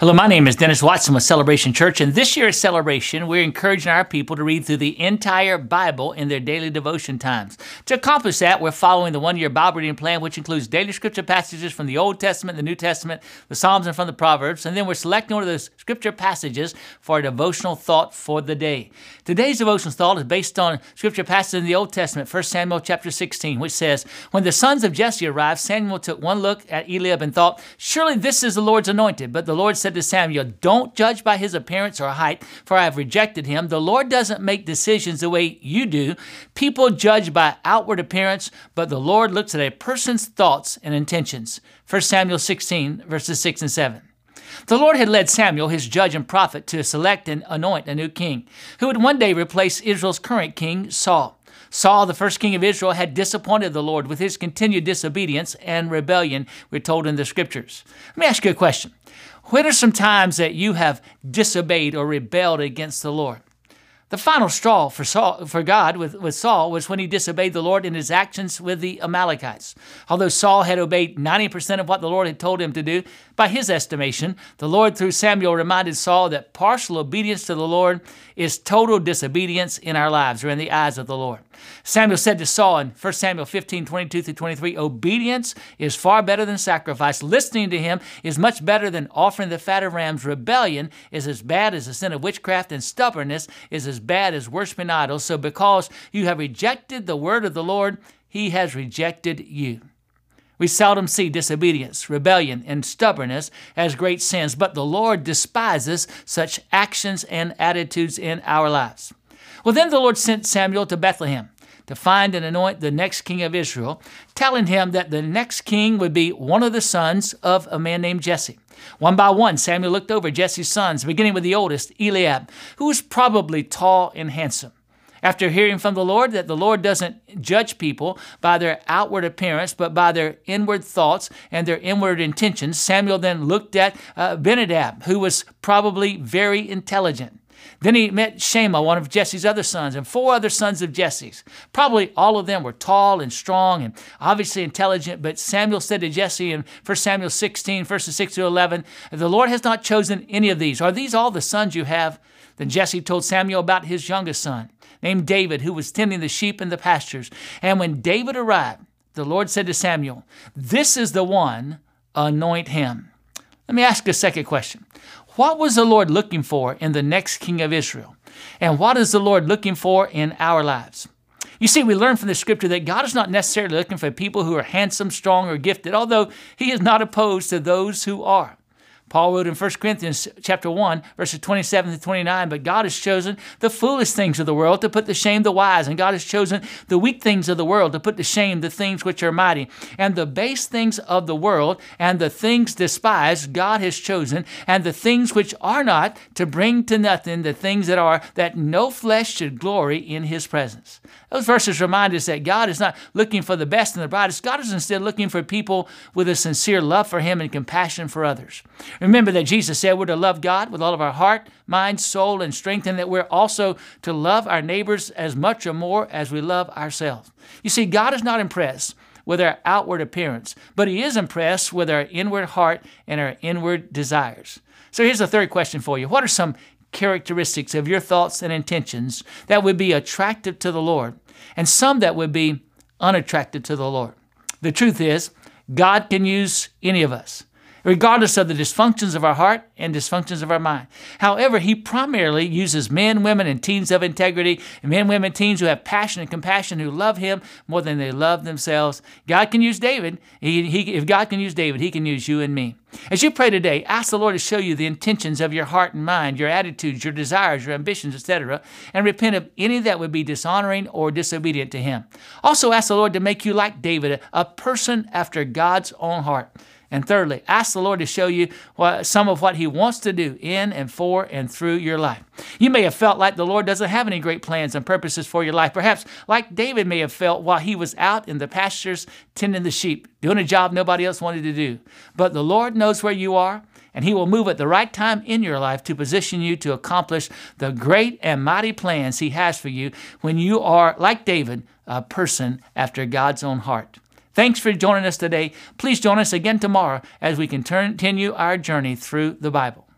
Hello, my name is Dennis Watson with Celebration Church, and this year's celebration, we're encouraging our people to read through the entire Bible in their daily devotion times. To accomplish that, we're following the one year Bible reading plan, which includes daily scripture passages from the Old Testament, the New Testament, the Psalms, and from the Proverbs, and then we're selecting one of those scripture passages for a devotional thought for the day. Today's devotional thought is based on scripture passages in the Old Testament, 1 Samuel chapter 16, which says, When the sons of Jesse arrived, Samuel took one look at Eliab and thought, Surely this is the Lord's anointed. But the Lord said, said to Samuel, Don't judge by his appearance or height, for I have rejected him. The Lord doesn't make decisions the way you do. People judge by outward appearance, but the Lord looks at a person's thoughts and intentions. 1 Samuel 16, verses 6 and 7. The Lord had led Samuel, his judge and prophet, to select and anoint a new king, who would one day replace Israel's current king, Saul. Saul, the first king of Israel, had disappointed the Lord with his continued disobedience and rebellion, we're told in the scriptures. Let me ask you a question. When are some times that you have disobeyed or rebelled against the Lord? The final straw for, Saul, for God with, with Saul was when he disobeyed the Lord in his actions with the Amalekites. Although Saul had obeyed 90% of what the Lord had told him to do, by his estimation, the Lord through Samuel reminded Saul that partial obedience to the Lord is total disobedience in our lives or in the eyes of the Lord. Samuel said to Saul in 1 Samuel 15, 22 through 23, Obedience is far better than sacrifice. Listening to him is much better than offering the fat of rams. Rebellion is as bad as the sin of witchcraft, and stubbornness is bad as worshiping idols. So because you have rejected the word of the Lord, he has rejected you. We seldom see disobedience, rebellion, and stubbornness as great sins, but the Lord despises such actions and attitudes in our lives. Well, then the Lord sent Samuel to Bethlehem to find and anoint the next king of Israel, telling him that the next king would be one of the sons of a man named Jesse. One by one, Samuel looked over Jesse's sons, beginning with the oldest, Eliab, who was probably tall and handsome. After hearing from the Lord that the Lord doesn't judge people by their outward appearance, but by their inward thoughts and their inward intentions, Samuel then looked at uh, Benadab, who was probably very intelligent. Then he met Shema, one of Jesse's other sons, and four other sons of Jesse's. Probably all of them were tall and strong and obviously intelligent, but Samuel said to Jesse in 1 Samuel 16, verses 6 to 11, The Lord has not chosen any of these. Are these all the sons you have? Then Jesse told Samuel about his youngest son named David, who was tending the sheep in the pastures. And when David arrived, the Lord said to Samuel, This is the one, anoint him. Let me ask a second question. What was the Lord looking for in the next king of Israel? And what is the Lord looking for in our lives? You see, we learn from the scripture that God is not necessarily looking for people who are handsome, strong, or gifted, although He is not opposed to those who are. Paul wrote in 1 Corinthians chapter 1, verses 27 to 29, but God has chosen the foolish things of the world to put to shame the wise, and God has chosen the weak things of the world to put to shame the things which are mighty. And the base things of the world and the things despised God has chosen, and the things which are not to bring to nothing the things that are, that no flesh should glory in his presence. Those verses remind us that God is not looking for the best and the brightest. God is instead looking for people with a sincere love for him and compassion for others. Remember that Jesus said we're to love God with all of our heart, mind, soul, and strength, and that we're also to love our neighbors as much or more as we love ourselves. You see, God is not impressed with our outward appearance, but He is impressed with our inward heart and our inward desires. So here's the third question for you What are some characteristics of your thoughts and intentions that would be attractive to the Lord, and some that would be unattractive to the Lord? The truth is, God can use any of us regardless of the dysfunctions of our heart and dysfunctions of our mind. However, he primarily uses men, women, and teens of integrity, men, women, teens who have passion and compassion, who love him more than they love themselves. God can use David. He, he, if God can use David, he can use you and me. As you pray today, ask the Lord to show you the intentions of your heart and mind, your attitudes, your desires, your ambitions, etc., and repent of any that would be dishonoring or disobedient to him. Also ask the Lord to make you like David, a person after God's own heart. And thirdly, ask the Lord to show you what, some of what He wants to do in and for and through your life. You may have felt like the Lord doesn't have any great plans and purposes for your life. Perhaps like David may have felt while he was out in the pastures tending the sheep, doing a job nobody else wanted to do. But the Lord knows where you are, and He will move at the right time in your life to position you to accomplish the great and mighty plans He has for you when you are, like David, a person after God's own heart. Thanks for joining us today. Please join us again tomorrow as we continue our journey through the Bible.